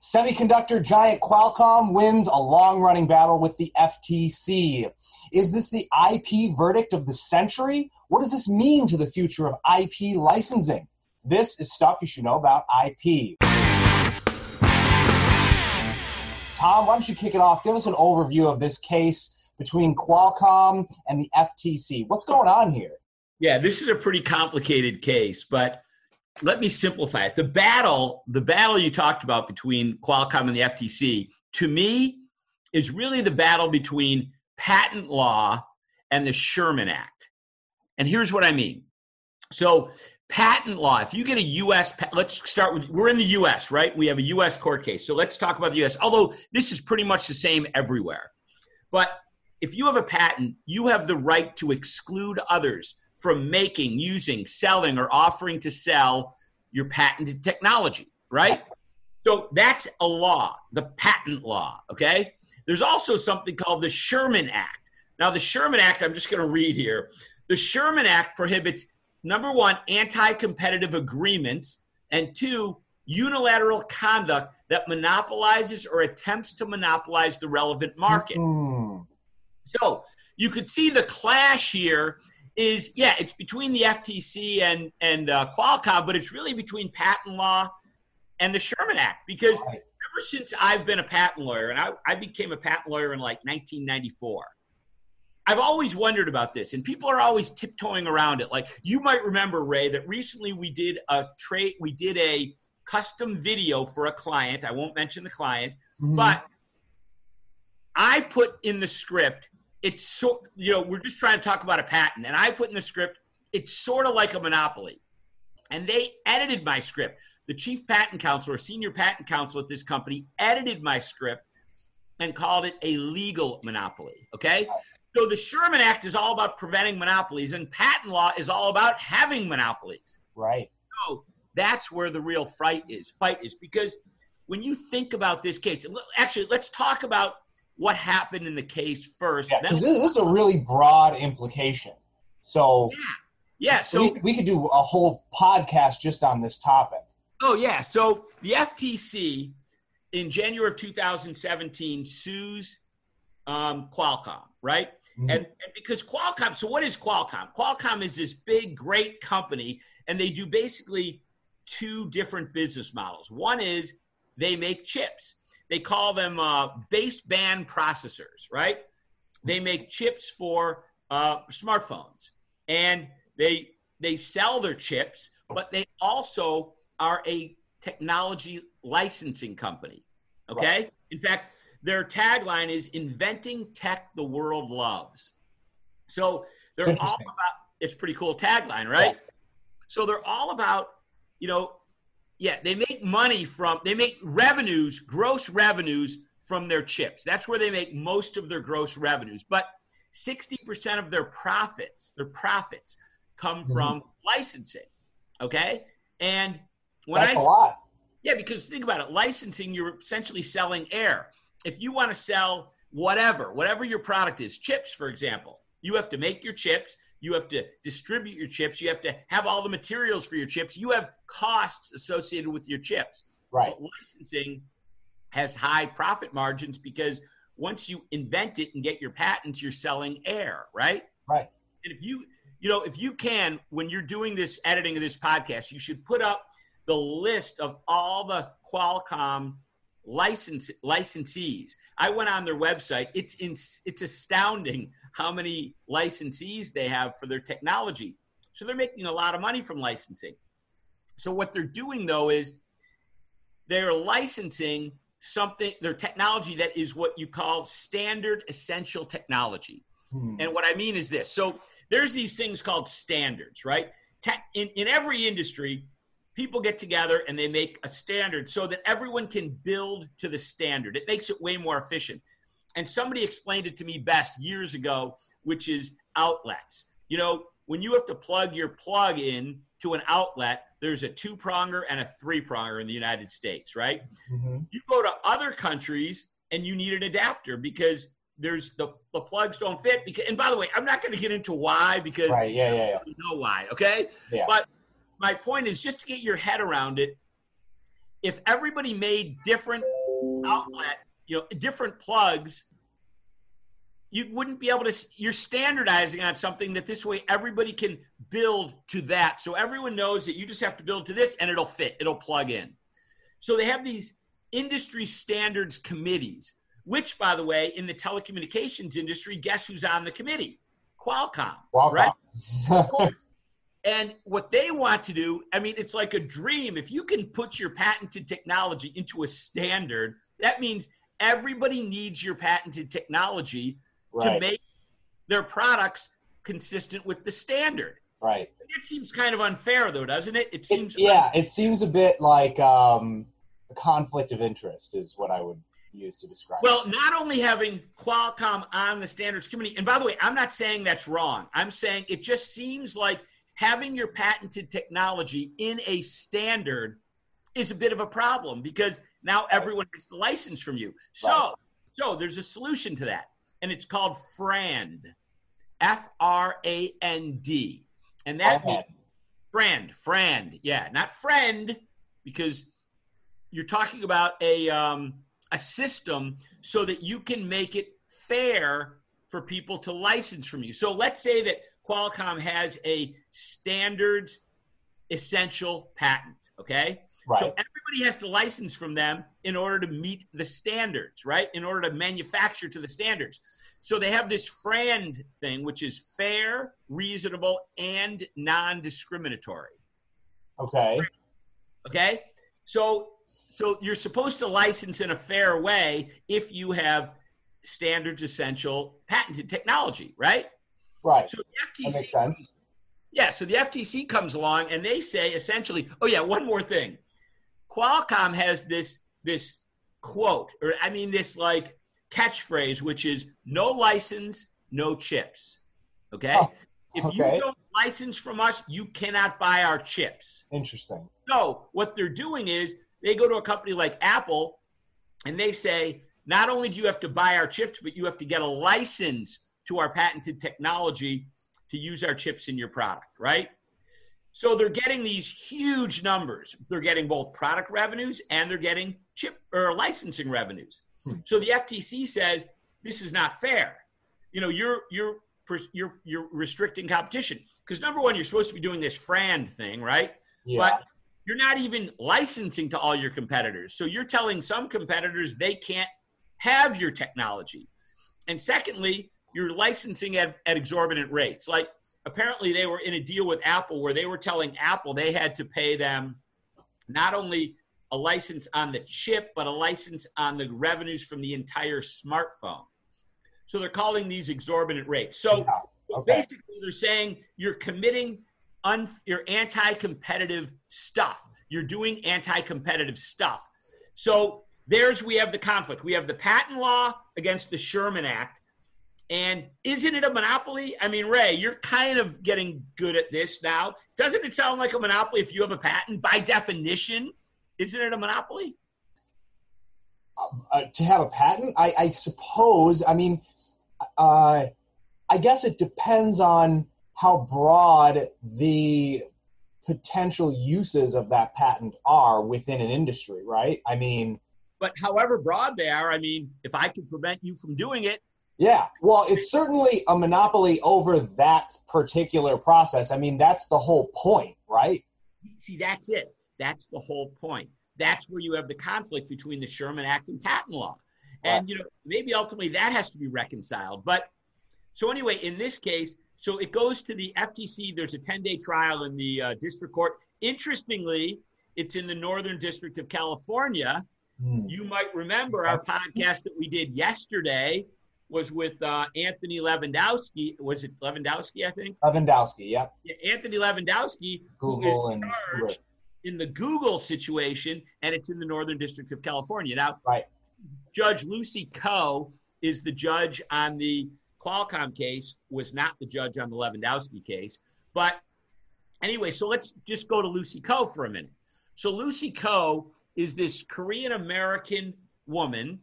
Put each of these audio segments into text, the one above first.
Semiconductor giant Qualcomm wins a long running battle with the FTC. Is this the IP verdict of the century? What does this mean to the future of IP licensing? This is stuff you should know about IP. Tom, why don't you kick it off? Give us an overview of this case between Qualcomm and the FTC. What's going on here? Yeah, this is a pretty complicated case, but let me simplify it. The battle, the battle you talked about between Qualcomm and the FTC, to me, is really the battle between patent law and the Sherman Act. And here's what I mean. So, patent law, if you get a US, let's start with, we're in the US, right? We have a US court case. So, let's talk about the US, although this is pretty much the same everywhere. But if you have a patent, you have the right to exclude others from making, using, selling, or offering to sell your patented technology, right? So that's a law, the patent law, okay? There's also something called the Sherman Act. Now, the Sherman Act, I'm just going to read here. The Sherman Act prohibits number one, anti competitive agreements, and two, unilateral conduct that monopolizes or attempts to monopolize the relevant market. Mm. So you could see the clash here is yeah, it's between the FTC and and uh, Qualcomm, but it's really between patent law and the Sherman Act because right. ever since I've been a patent lawyer, and I, I became a patent lawyer in like 1994. I've always wondered about this, and people are always tiptoeing around it. Like you might remember, Ray, that recently we did a trade, we did a custom video for a client. I won't mention the client, mm-hmm. but I put in the script it's so you know we're just trying to talk about a patent and i put in the script it's sort of like a monopoly. And they edited my script. The chief patent counsel or senior patent counsel at this company edited my script and called it a legal monopoly okay? So the sherman act is all about preventing monopolies and patent law is all about having monopolies. Right. So that's where the real fight is fight is because when you think about this case actually let's talk about what happened in the case first. Yeah, this, this, is a really broad implication. So yeah, yeah. So we, we could do a whole podcast just on this topic. Oh yeah. So the FTC in January of 2017 sues um, Qualcomm, right? Mm-hmm. And, and because Qualcomm, so what is Qualcomm? Qualcomm is this big, great company, and they do basically two different business models. One is they make chips they call them uh, baseband processors, right? They make chips for uh, smartphones, and they they sell their chips, but they also are a technology licensing company. Okay, right. in fact, their tagline is "Inventing Tech the World Loves." So they're all about. It's pretty cool tagline, right? Yeah. So they're all about you know yeah, they make money from they make revenues, gross revenues from their chips. That's where they make most of their gross revenues. But 60% of their profits, their profits come mm-hmm. from licensing. Okay? And when That's I a lot. Yeah, because think about it, licensing you're essentially selling air. If you want to sell whatever, whatever your product is, chips for example, you have to make your chips, you have to distribute your chips. You have to have all the materials for your chips. You have costs associated with your chips. Right. But licensing has high profit margins because once you invent it and get your patents, you're selling air, right? Right. And if you, you know, if you can, when you're doing this editing of this podcast, you should put up the list of all the Qualcomm license licensees. I went on their website. It's in, it's astounding how many licensees they have for their technology. So they're making a lot of money from licensing. So what they're doing though is they're licensing something their technology that is what you call standard essential technology. Hmm. And what I mean is this. So there's these things called standards, right? In, in every industry, people get together and they make a standard so that everyone can build to the standard. It makes it way more efficient and somebody explained it to me best years ago, which is outlets. You know, when you have to plug your plug in to an outlet, there's a two pronger and a three pronger in the United States, right? Mm-hmm. You go to other countries and you need an adapter because there's the, the plugs don't fit. Because, and by the way, I'm not going to get into why because right, yeah, yeah, yeah. know why, okay? Yeah. But my point is just to get your head around it. if everybody made different outlet, you know, different plugs, you wouldn't be able to. You're standardizing on something that this way everybody can build to that. So everyone knows that you just have to build to this and it'll fit, it'll plug in. So they have these industry standards committees, which, by the way, in the telecommunications industry, guess who's on the committee? Qualcomm, Qualcomm. right? and what they want to do, I mean, it's like a dream. If you can put your patented technology into a standard, that means everybody needs your patented technology right. to make their products consistent with the standard. Right. It seems kind of unfair, though, doesn't it? It seems. It, yeah, it seems a bit like um, a conflict of interest, is what I would use to describe. Well, not only having Qualcomm on the standards committee, and by the way, I'm not saying that's wrong. I'm saying it just seems like having your patented technology in a standard is a bit of a problem because now everyone has to license from you. So, so there's a solution to that, and it's called FRAND, F R A N D, and that means Okay. friend, friend, yeah, not friend, because you're talking about a um, a system so that you can make it fair for people to license from you. So let's say that Qualcomm has a standards essential patent, okay? Right. So everybody has to license from them in order to meet the standards, right? In order to manufacture to the standards. So they have this FRAND thing, which is fair, reasonable, and non discriminatory. okay. Okay? So so you're supposed to license in a fair way if you have standards essential patented technology, right? Right. So the That FTC makes sense. yeah, so the FTC comes along and they say essentially, oh yeah, one more thing. Qualcomm has this this quote, or I mean this like catchphrase, which is no license, no chips. Okay? Oh, if okay. you don't license from us, you cannot buy our chips. Interesting. So what they're doing is they go to a company like Apple and they say, not only do you have to buy our chips, but you have to get a license to our patented technology to use our chips in your product, right? So they're getting these huge numbers. They're getting both product revenues and they're getting chip or licensing revenues. Hmm. So the FTC says this is not fair. You know, you're you're you're you're restricting competition because number one, you're supposed to be doing this FRAND thing, right? Yeah. But you're not even licensing to all your competitors. So you're telling some competitors they can't have your technology. And secondly, you're licensing at, at exorbitant rates. Like apparently they were in a deal with Apple where they were telling Apple they had to pay them not only a license on the chip, but a license on the revenues from the entire smartphone. So they're calling these exorbitant rates. So Yeah. Okay. basically they're saying you're committing un, you're anti-competitive stuff you're doing anti-competitive stuff so there's we have the conflict we have the patent law against the sherman act and isn't it a monopoly i mean ray you're kind of getting good at this now doesn't it sound like a monopoly if you have a patent by definition isn't it a monopoly uh, to have a patent, I, I suppose. I mean, uh, I guess it depends on how broad the potential uses of that patent are within an industry, right? I mean, but however broad they are i mean if i can prevent you from doing it yeah. Well, it's certainly a monopoly over that particular process. I mean, that's the whole point, right? See, that's it. That's the whole point. That's where you have the conflict between the Sherman Act and patent law. And, you know, maybe ultimately that has to be reconciled. But so, anyway, in this case, so it goes to the FTC. There's a 10 day trial in the uh, district court. Interestingly, it's in the Northern District of California. Hmm. You might remember our podcast that we did yesterday was with uh, Anthony Lewandowski. Was it Lewandowski, I think? Lewandowski, yep. Yeah, Anthony Lewandowski, who is Google and charged in the Google situation, and it's in the Northern District of California. Now, Right. Judge Lucy Koh is the judge on the Qualcomm case, was not the judge on the Lewandowski case. But anyway, so let's just go to Lucy Koh for a minute. So Lucy Koh is this Korean American woman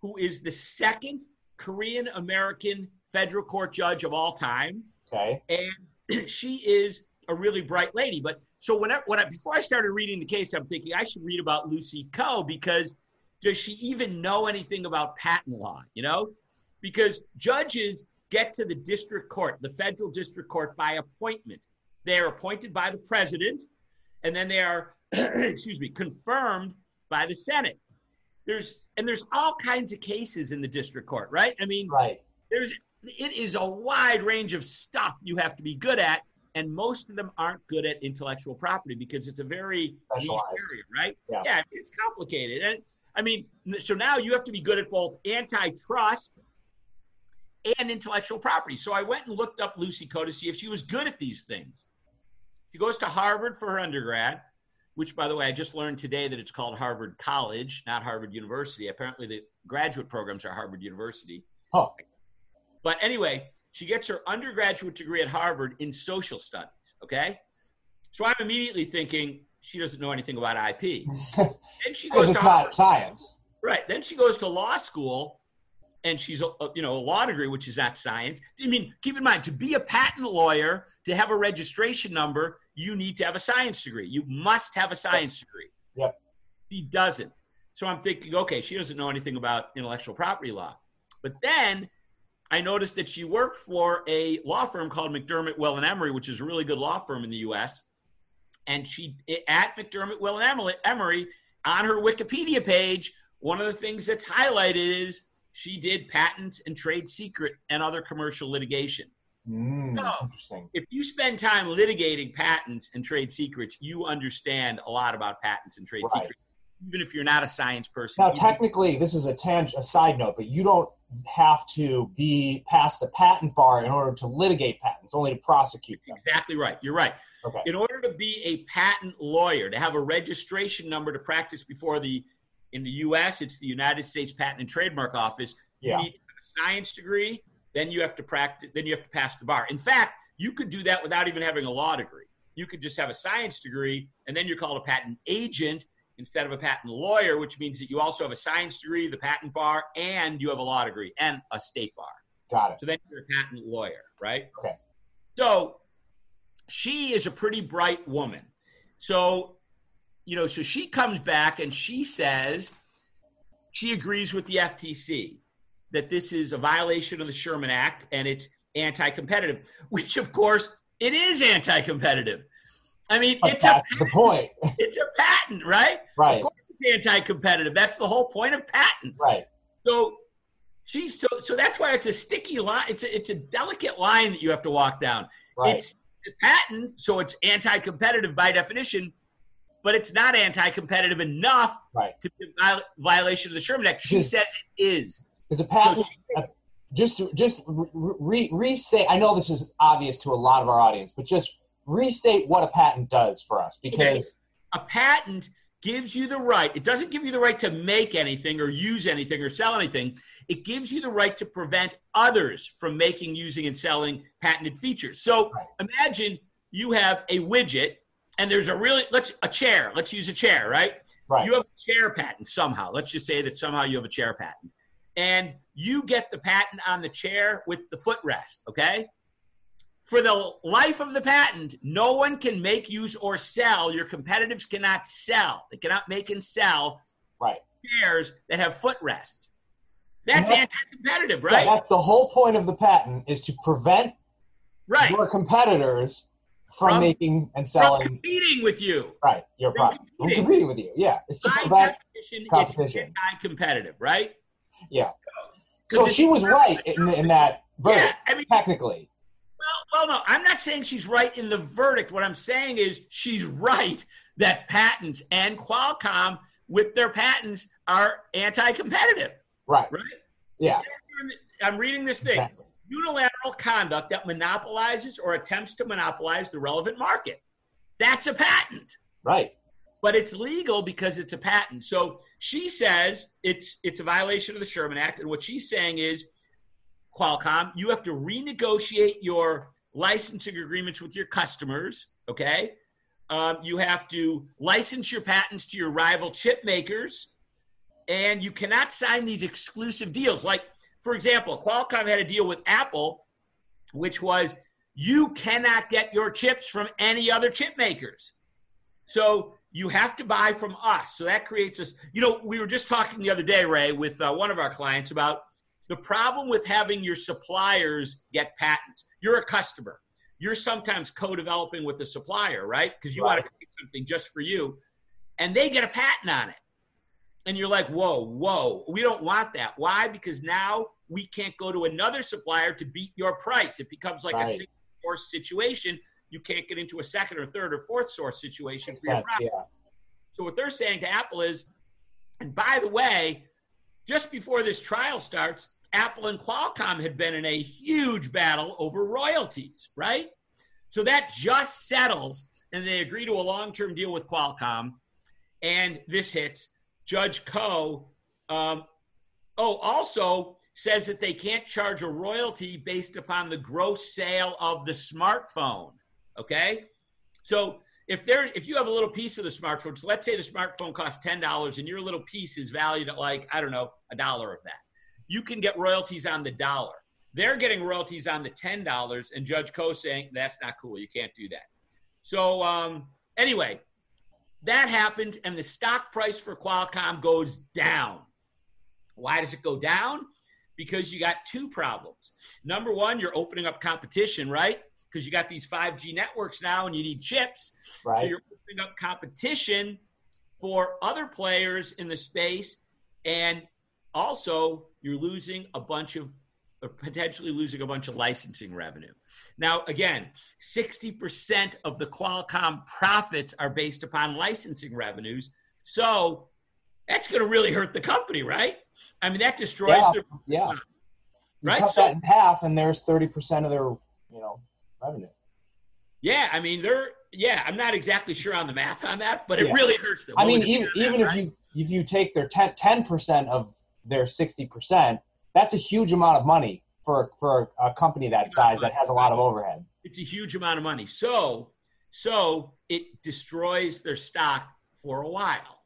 who is the second Korean American federal court judge of all time Okay. and she is a really bright lady. But so when I, when I, before I started reading the case, I'm thinking I should read about Lucy Koh because does she even know anything about patent law? You know, because judges get to the district court, the federal district court, by appointment. They are appointed by the president, and then they are, excuse me, confirmed by the Senate. There's and there's all kinds of cases in the district court, right? I mean, right. There's it is a wide range of stuff you have to be good at, and most of them aren't good at intellectual property because it's a very niche area, right? Yeah. yeah, it's complicated, and I mean, so now you have to be good at both antitrust and intellectual property. So I went and looked up Lucy Koh to see if she was good at these things. She goes to Harvard for her undergrad, which, by the way, I just learned today that it's called Harvard College, not Harvard University. Apparently, the graduate programs are Harvard University. Oh. But anyway, she gets her undergraduate degree at Harvard in social studies. Okay. So I'm immediately thinking she doesn't know anything about IP. then she goes to Harvard. science. Right. Then she goes to law school and she's a, you know a law degree which is not science. I mean keep in mind to be a patent lawyer to have a registration number you need to have a science degree. You must have a science degree. Yep she doesn't. So i'm thinking okay she doesn't know anything about intellectual property law. But then i noticed that she worked for a law firm called mcdermott will and emery which is a really good law firm in the us and she eh, at mcdermott will and emery on her wikipedia page one of the things that's highlighted is she did patents and trade secret and other commercial litigation. Mm, so, interesting. If you spend time litigating patents and trade secrets, you understand a lot about patents and trade right. secrets, even if you're not a science person. Now, technically, this is a tangent, a side note, but you don't have to be past the patent bar in order to litigate patents, only to prosecute them. Exactly right. You're right. Okay. In order to be a patent lawyer, to have a registration number to practice before the in the U.S., it's the United States Patent and Trademark Office. You need a science degree. Then you have to practice. Then you have to pass the bar. In fact, you could do that without even having a law degree. You could just have a science degree, and then you're called a patent agent instead of a patent lawyer, which means that you also have a science degree, the patent bar, and you have a law degree and a state bar. Got it. So then you're a patent lawyer, right? Okay. So she is a pretty bright woman. So you know, so she comes back and she says she agrees with the FTC that this is a violation of the Sherman Act and it's anti-competitive, which of course it is anti-competitive. I mean, it's a the point. it's a patent, right? Right. Of course, it's anti-competitive. That's the whole point of patents. Right. So she's so so that's why it's a sticky line. It's a, it's a delicate line that you have to walk down. Right. It's a patent, so it's anti-competitive by definition but it's not anti-competitive enough right. to be a violation of the Sherman Act. She says it is. Is a patent. So just just re, restate. I know this is obvious to a lot of our audience, but just restate what a patent does for us because a patent gives you the right. It doesn't give you the right to make anything or use anything or sell anything. It gives you the right to prevent others from making, using, and selling patented features. So right. imagine you have a widget and there's a really let's a chair. Let's use a chair, right? Right. You have a chair patent somehow. Let's just say that somehow you have a chair patent, and you get the patent on the chair with the footrest. Okay. For the life of the patent, no one can make, use, or sell. Your competitors cannot sell. They cannot make and sell right. chairs that have footrests. That's anti-competitive, right? Yeah, that's the whole point of the patent is to prevent right. your competitors from, from making and selling. From competing with you. Right. Your product. Competing. competing with you. Yeah. It's to prevent competition. competitive, right? Yeah. So she was right in, in that verdict, yeah, I mean, technically. Well, well, no, I'm not saying she's right in the verdict. What I'm saying is she's right that patents and Qualcomm with their patents are anti-competitive. Right. Right. Yeah. I'm reading this thing. Exactly unilateral conduct that monopolizes or attempts to monopolize the relevant market. That's a patent. Right. But it's legal because it's a patent. So she says it's it's a violation of the Sherman Act. And what she's saying is, Qualcomm, you have to renegotiate your licensing agreements with your customers. Okay. Um, you have to license your patents to your rival chip makers. And you cannot sign these exclusive deals. Like for example, Qualcomm had a deal with Apple, which was you cannot get your chips from any other chip makers. So you have to buy from us. So that creates us. You know, we were just talking the other day, Ray, with uh, one of our clients about the problem with having your suppliers get patents. You're a customer. You're sometimes co-developing with the supplier, right? Because you right. want to create something just for you, and they get a patent on it. And you're like, whoa, whoa, we don't want that. Why? Because now we can't go to another supplier to beat your price. It becomes like right. a single source situation. You can't get into a second or third or fourth source situation for your product. Yeah. So what they're saying to Apple is, and by the way, just before this trial starts, Apple and Qualcomm had been in a huge battle over royalties, right? So that just settles, and they agree to a long term deal with Qualcomm. And this hits. Judge Koh, um, oh, also says that they can't charge a royalty based upon the gross sale of the smartphone. Okay? So if there if you have a little piece of the smartphone, so let's say the smartphone costs ten dollars and your little piece is valued at like, I don't know, a dollar of that. You can get royalties on the dollar. They're getting royalties on the ten dollars, and Judge Koh saying that's not cool. You can't do that. So um, anyway, that happens, and the stock price for Qualcomm goes down. Why does it go down? Because you got two problems. Number one, you're opening up competition, right? Because you got these 5G networks now and you need chips. Right. So you're opening up competition for other players in the space. And also, you're losing a bunch of or potentially losing a bunch of licensing revenue. Now, again, 60% of the Qualcomm profits are based upon licensing revenues. So that's going to really hurt the company, right? I mean, that destroys yeah, their yeah. right. cut so, that in half, and there's 30% of their you know revenue. Yeah, I mean, they're yeah. I'm not exactly sure on the math on that, but it yeah. really hurts them. I mean, even even that, if right? you if you take their 10 percent of their 60 percent that's a huge amount of money for for a company that size that has a lot of overhead. It's a huge amount of money. So so it destroys their stock for a while.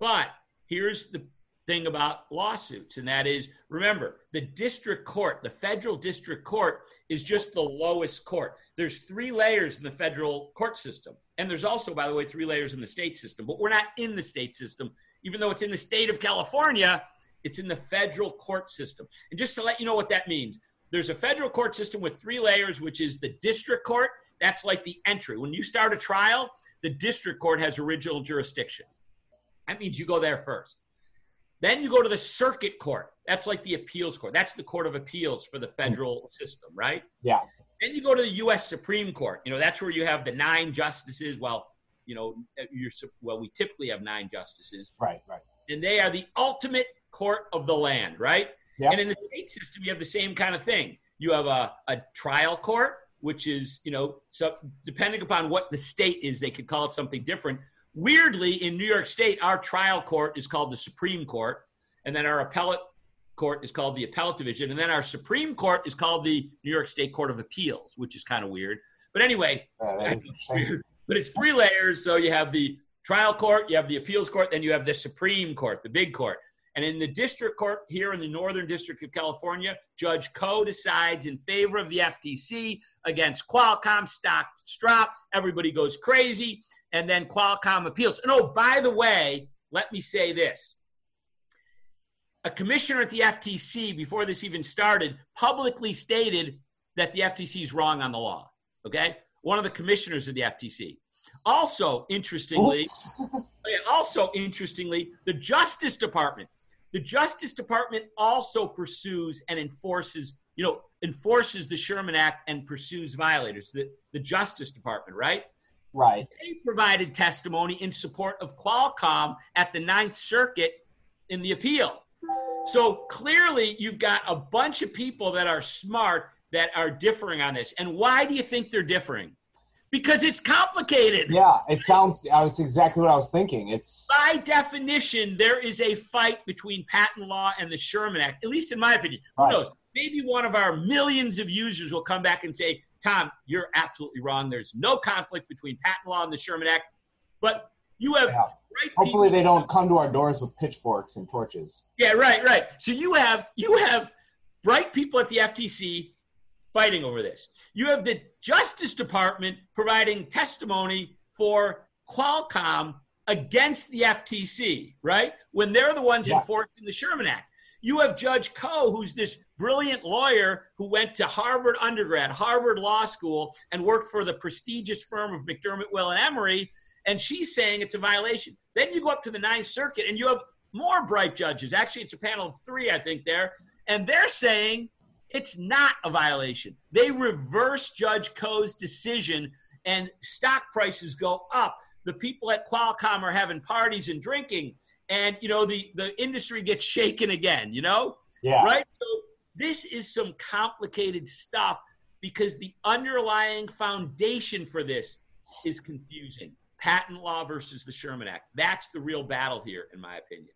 But here's the thing about lawsuits, and that is remember, the district court, the federal district court, is just the lowest court. There's three layers in the federal court system. And there's also, by the way, three layers in the state system. But we're not in the state system. Even though it's in the state of California, it's in the federal court system. And just to let you know what that means, there's a federal court system with three layers, which is the district court. That's like the entry. When you start a trial, the district court has original jurisdiction. That means you go there first. Then you go to the circuit court. That's like the appeals court. That's the court of appeals for the federal system, right? Yeah. Then you go to the U.S. Supreme Court. You know, that's where you have the nine justices. Well, you know, you're well, we typically have nine justices. Right, right. And they are the ultimate court of the land, right? Yep. And in the state system, you have the same kind of thing. You have a, a trial court, which is, you know, so depending upon what the state is, they could call it something different. Weirdly, in New York State, our trial court is called the Supreme Court, and then our appellate court is called the Appellate Division, and then our Supreme Court is called the New York State Court of Appeals, which is kind of weird. But anyway, uh, weird. But it's three layers. So you have the trial court, you have the appeals court, then you have the Supreme Court, the big court. And in the district court here in the Northern District of California, Judge Koh decides in favor of the FTC against Qualcomm. Stock drop. Everybody goes crazy. And then Qualcomm appeals. And oh, by the way, let me say this. A commissioner at the FTC, before this even started, publicly stated that the FTC is wrong on the law. Okay? One of the commissioners of the FTC. Also, interestingly, oh, also interestingly, the Justice Department the Justice Department also pursues and enforces, you know, enforces the Sherman Act and pursues violators. The, the Justice Department, right? Right. They provided testimony in support of Qualcomm at the Ninth Circuit in the appeal. So clearly, you've got a bunch of people that are smart that are differing on this. And why do you think they're differing? because it's complicated. Yeah, it sounds. That's exactly what I was thinking. It's by definition there is a fight between patent law and the Sherman Act. At least in my opinion. Who right. knows? Maybe one of our millions of users will come back and say, "Tom, you're absolutely wrong. There's no conflict between patent law and the Sherman Act." But you have. Yeah. Hopefully, they don't come to our doors with pitchforks and torches. Yeah, right, right. So you have you have bright people at the FTC fighting over this. You have the Justice Department providing testimony for Qualcomm against the FTC, right? When they're the ones Yeah. enforcing the Sherman Act. You have Judge Koh, who's this brilliant lawyer who went to Harvard undergrad, Harvard Law School, and worked for the prestigious firm of McDermott, Will, and Emery. And she's saying it's a violation. Then you go up to the Ninth Circuit and you have more bright judges. Actually, it's a panel of three, I think, there. And they're saying it's not a violation. They reverse Judge Koh's decision and stock prices go up. The people at Qualcomm are having parties and drinking. And, you know, the, the industry gets shaken again, you know? Yeah. right? So this is some complicated stuff because the underlying foundation for this is confusing. Patent law versus the Sherman Act. That's the real battle here, in my opinion.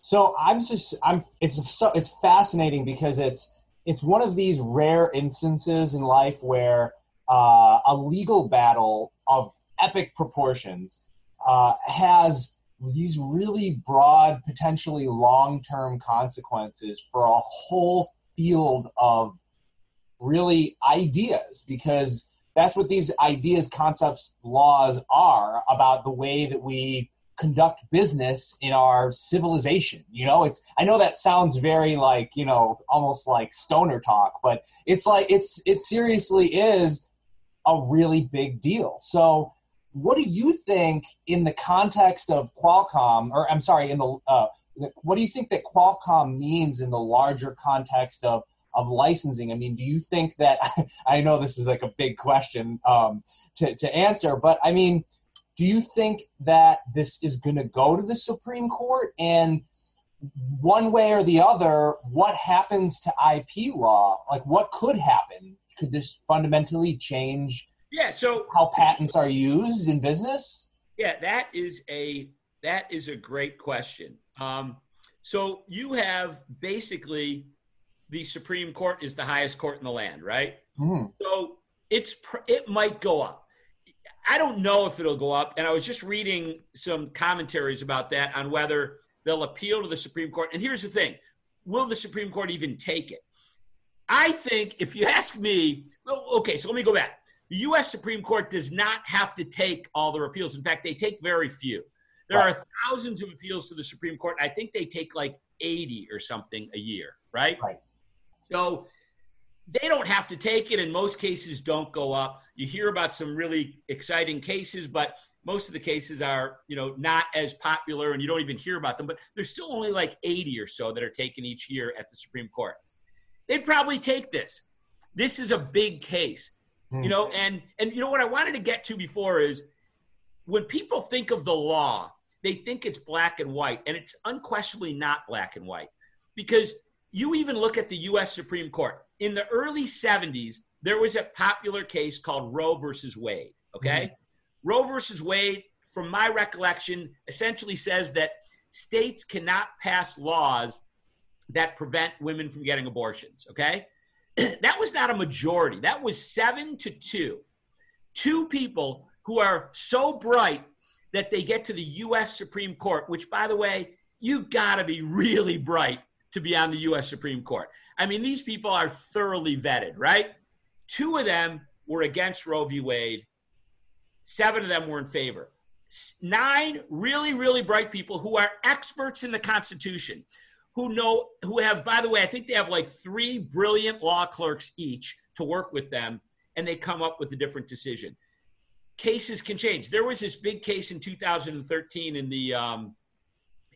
So I'm just I'm it's so it's fascinating because it's it's one of these rare instances in life where uh, a legal battle of epic proportions uh, has these really broad, potentially long-term consequences for a whole field of really ideas because that's what these ideas, concepts, laws are about the way that we conduct business in our civilization. You know, it's I know that sounds very like, you know, almost like stoner talk, but it's like it's it seriously is a really big deal. So what do you think in the context of Qualcomm or I'm sorry, in the uh, what do you think that Qualcomm means in the larger context of of licensing? I mean, do you think that I know this is like a big question um, to to answer, but I mean, do you think that this is going to go to the Supreme Court and one way or the other, what happens to IP law? Like, what could happen? Could this fundamentally change Yeah, so how patents are used in business? Yeah, that is a that is a great question. Um, so you have basically the Supreme Court is the highest court in the land, right? Hmm. So it's it might go up. I don't know if it'll go up, and I was just reading some commentaries about that on whether they'll appeal to the Supreme Court. And here's the thing: Will the Supreme Court even take it? I think, if you ask me, well, okay, so let me go back. The U.S. Supreme Court does not have to take all their appeals. In fact, they take very few. There Right. are thousands of appeals to the Supreme Court. I think they take like 80 or something a year, right? Right. So they don't have to take it. and most cases, don't go up. You hear about some really exciting cases, but most of the cases are, you know, not as popular, and you don't even hear about them. But there's still only like 80 or so that are taken each year at the Supreme Court. They'd probably take this. This is a big case, Hmm. you know. And and you know what I wanted to get to before is when people think of the law, they think it's black and white, and it's unquestionably not black and white because you even look at the U.S. Supreme Court in the early 70s. There was a popular case called Roe versus Wade. Okay, Roe versus Wade, from my recollection, essentially says that states cannot pass laws that prevent women from getting abortions. Okay, that was not a majority. That was seven to two. Two people who are so bright that they get to the U.S. Supreme Court, which, by the way, you got to be really bright to be on the U.S. Supreme Court. I mean, these people are thoroughly vetted, right? Two of them were against Roe v. Wade, seven of them were in favor. Nine really, really bright people who are experts in the Constitution, who know, who have, by the way, I think they have like three brilliant law clerks each to work with them, and they come up with a different decision cases can change. There was this big case in 2013 in the um,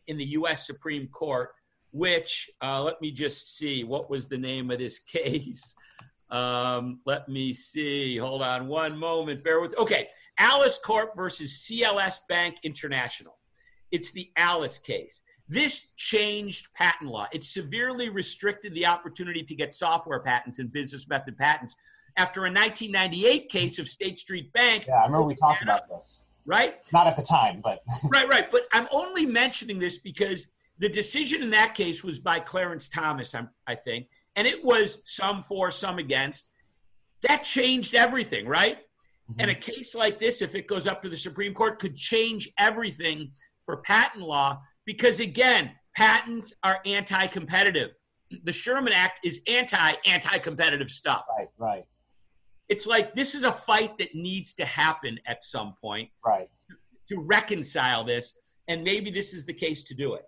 in the U.S. Supreme Court, which uh, let me just see what was the name of this case. Um, let me see. Hold on one moment. Bear with. Okay, Alice Corp versus CLS Bank International. It's the Alice case. This changed patent law. It severely restricted the opportunity to get software patents and business method patents after a 1998 case of State Street Bank, Yeah, I remember we talked about this. right? Not at the time, but Right, right. But I'm only mentioning this because the decision in that case was by Clarence Thomas, I'm, I think, and it was some for, some against. That changed everything, right? Mm-hmm. And a case like this, if it goes up to the Supreme Court, could change everything for patent law because, again, patents are anti competitive. The Sherman Act is anti anti competitive stuff. right, right, It's like this is a fight that needs to happen at some point. right. to reconcile this, and maybe this is the case to do it.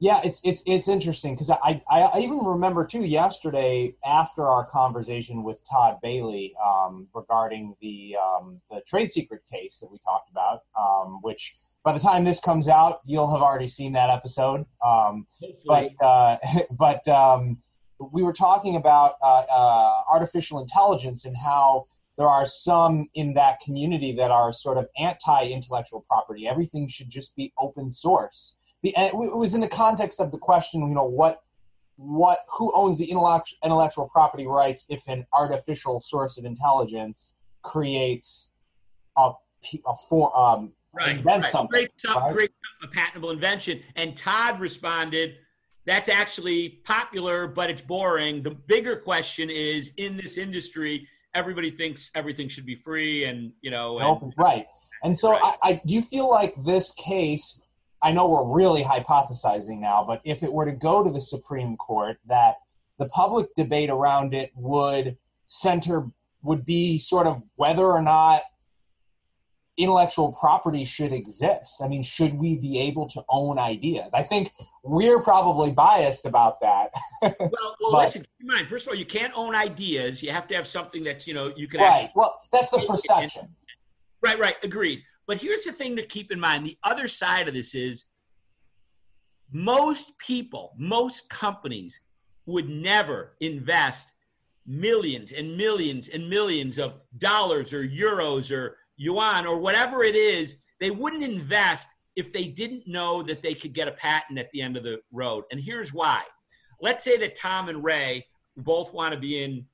Yeah, it's it's it's interesting because I, I, I even remember too yesterday after our conversation with Todd Bailey um, regarding the um, the trade secret case that we talked about, um, which by the time this comes out, you'll have already seen that episode. Um, but uh, but um, we were talking about uh, uh, artificial intelligence and how there are some in that community that are sort of anti intellectual property. Everything should just be open source it was in the context of the question, you know, what what who owns the intellectual property rights if an artificial source of intelligence creates a, a for um right, right. something great, right? great a patentable invention and todd responded that's actually popular but it's boring the bigger question is in this industry everybody thinks everything should be free and you know and, right and so right. I, I do you feel like this case I know we're really hypothesizing now, but if it were to go to the Supreme Court, that the public debate around it would center would be sort of whether or not intellectual property should exist. I mean, should we be able to own ideas? I think we're probably biased about that. well, well but, listen, keep in mind, first of all, you can't own ideas. You have to have something that's, you know, you can right. Actually- well, that's the perception. Right, right, agreed. But here's the thing to keep in mind the other side of this is most people, most companies would never invest millions and millions and millions of dollars or euros or yuan or whatever it is. They wouldn't invest if they didn't know that they could get a patent at the end of the road. And here's why. Let's say that Tom and Ray both want to be in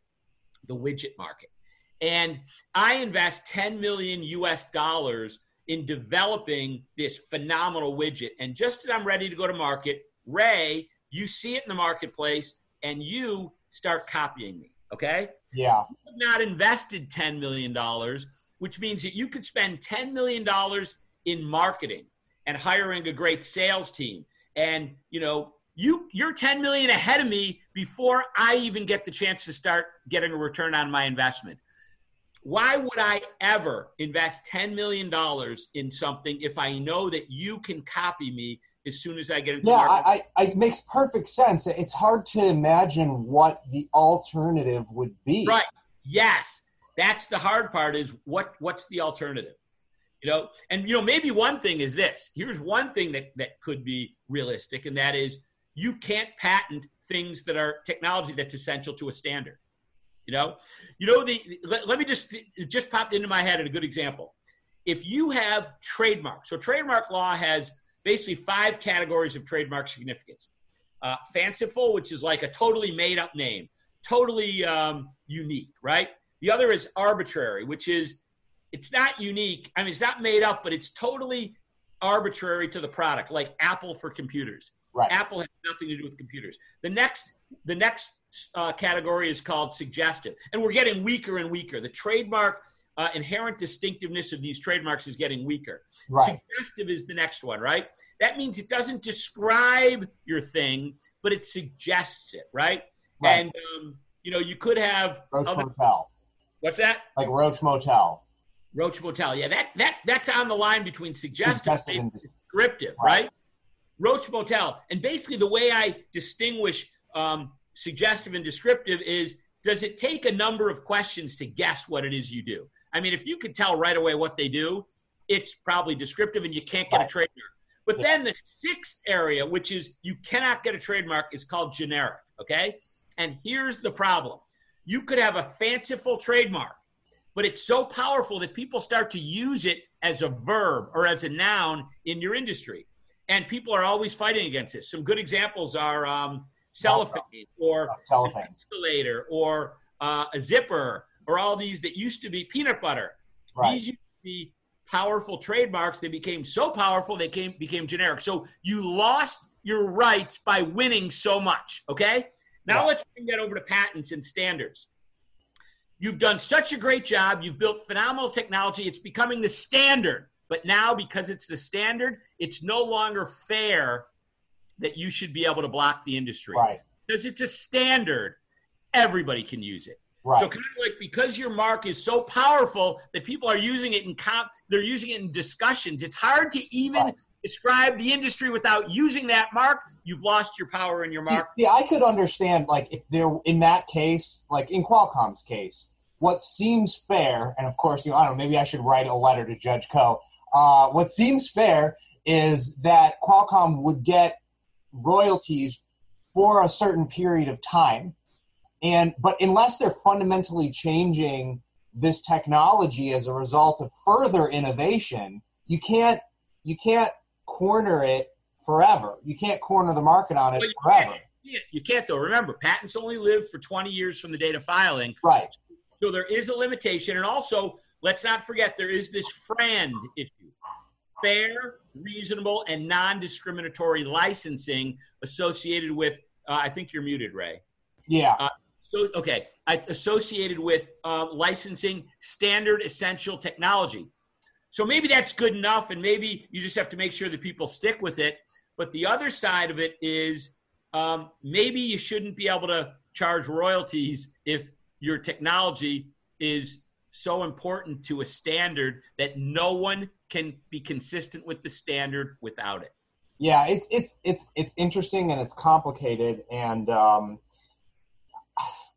the widget market. And I invest 10 million US dollars in developing this phenomenal widget. And just as I'm ready to go to market, Ray, you see it in the marketplace and you start copying me. Okay? Yeah. You have not invested $10 million, which means that you could spend $10 million in marketing and hiring a great sales team. And, you know, you you're 10 million ahead of me before I even get the chance to start getting a return on my investment. Why would I ever invest $10 million in something if I know that you can copy me as soon as I get into yeah, I, I, it makes perfect sense. It's hard to imagine what the alternative would be. Right. Yes. That's the hard part is what what's the alternative? You know, and you know, maybe one thing is this. Here's one thing that, that could be realistic, and that is you can't patent things that are technology that's essential to a standard. You know, you know the. Let, let me just just popped into my head a good example. If you have trademark, so trademark law has basically five categories of trademark significance. Uh, fanciful, which is like a totally made up name, totally um, unique, right? The other is arbitrary, which is it's not unique. I mean, it's not made up, but it's totally arbitrary to the product, like Apple for computers. Right. Apple has nothing to do with computers. The next, the next uh, category is called suggestive, and we're getting weaker and weaker. The trademark uh, inherent distinctiveness of these trademarks is getting weaker. Right. Suggestive is the next one, right? That means it doesn't describe your thing, but it suggests it, right? right. And um, you know, you could have Roach other, Motel. What's that? Like Roach Motel. Roach Motel. Yeah, that that that's on the line between suggestive, suggestive and descriptive, right. right? Roach Motel. And basically, the way I distinguish um, suggestive and descriptive is does it take a number of questions to guess what it is you do? I mean, if you could tell right away what they do, it's probably descriptive and you can't get a trademark. But then the sixth area, which is you cannot get a trademark, is called generic. Okay. And here's the problem you could have a fanciful trademark, but it's so powerful that people start to use it as a verb or as a noun in your industry. And people are always fighting against this. Some good examples are um, cellophane or cellophane. escalator or uh, a zipper or all these that used to be peanut butter. Right. These used to be powerful trademarks. They became so powerful they came became generic. So you lost your rights by winning so much. Okay. Now yeah. let's bring that over to patents and standards. You've done such a great job. You've built phenomenal technology. It's becoming the standard. But now, because it's the standard, it's no longer fair that you should be able to block the industry. Right. Because it's a standard. Everybody can use it. Right. So kind of like because your mark is so powerful that people are using it in comp, they're using it in discussions. It's hard to even Right. Describe the industry without using that mark. You've lost your power in your mark. yeah, I could understand like if there in that case, like in Qualcomm's case, what seems fair, and of course, you know, I don't know, maybe I should write a letter to Judge Koh. Uh, what seems fair is that Qualcomm would get royalties for a certain period of time, and but unless they're fundamentally changing this technology as a result of further innovation, you can't you can't corner it forever. You can't corner the market on it Well, forever. can't. You can't- You can't though. Remember, patents only live for 20 years from the date of filing. Right. So there is a limitation. And also, let's not forget there is this FRAND issue fair, reasonable, and non discriminatory licensing associated with, uh, I think you're muted, Ray. Yeah. Uh, So, okay, I- associated with uh, licensing standard essential technology. So maybe that's good enough, and maybe you just have to make sure that people stick with it. But the other side of it is um, maybe you shouldn't be able to charge royalties if your technology is so important to a standard that no one can be consistent with the standard without it. yeah. It's it's it's it's interesting and it's complicated and um,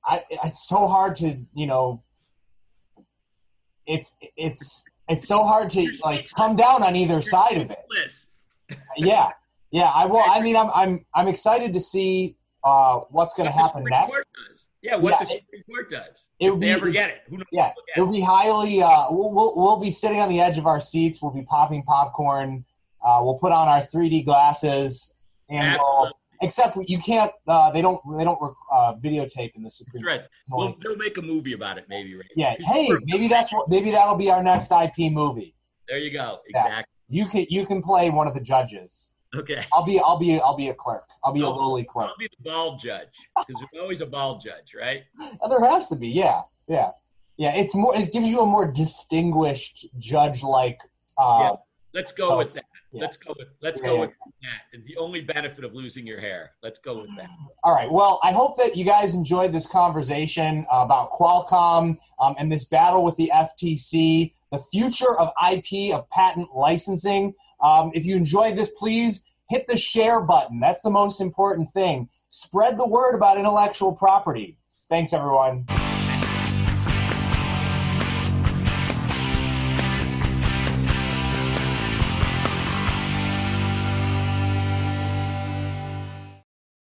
I it's so hard to you know. It's it's it's so hard to like come down on either side of it. Yeah. Yeah. I will. I mean, I'm I'm I'm excited to see uh, what's going to happen next. Yeah, what Yeah, the it- Supreme Court does. it would be- ever get it. Who knows? Yeah, it'll be highly. Uh, we'll, we'll we'll be sitting on the edge of our seats. We'll be popping popcorn. Uh, we'll put on our 3D glasses, and we'll, Absolutely. Except you can't. Uh, they don't. They don't uh, videotape in the Supreme. That's right. Court. Well, they'll make a movie about it, maybe. Right? yeah. Hey, maybe that's what. Maybe that'll be our next IP movie. There you go. Yeah. Exactly. You can you can play one of the judges. Okay. I'll be I'll be I'll be a clerk. I'll be a Oh, lowly clerk. I'll be the bald judge because there's always a bald judge, right? There has to be. Yeah. Yeah. Yeah. It's more. It gives you a more distinguished judge like. Uh, Yeah. Let's go Oh, with that. Yeah. Let's go with let's Yeah, go yeah. with that. And the only benefit of losing your hair. Let's go with that. All right. Well, I hope that you guys enjoyed this conversation about Qualcomm um, and this battle with the FTC, the future of IP, of patent licensing. Um, if you enjoyed this, please hit the share button. That's the most important thing. Spread the word about intellectual property. Thanks, everyone.